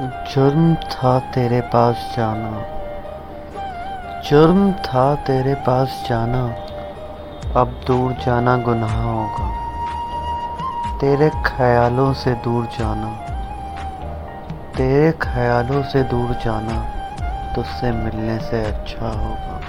जुर्म था तेरे पास जाना। जुर्म था तेरे पास जाना। अब दूर जाना गुनाह होगा। तेरे ख्यालों से दूर जाना। तेरे ख्यालों से दूर जाना तुझसे मिलने से अच्छा होगा।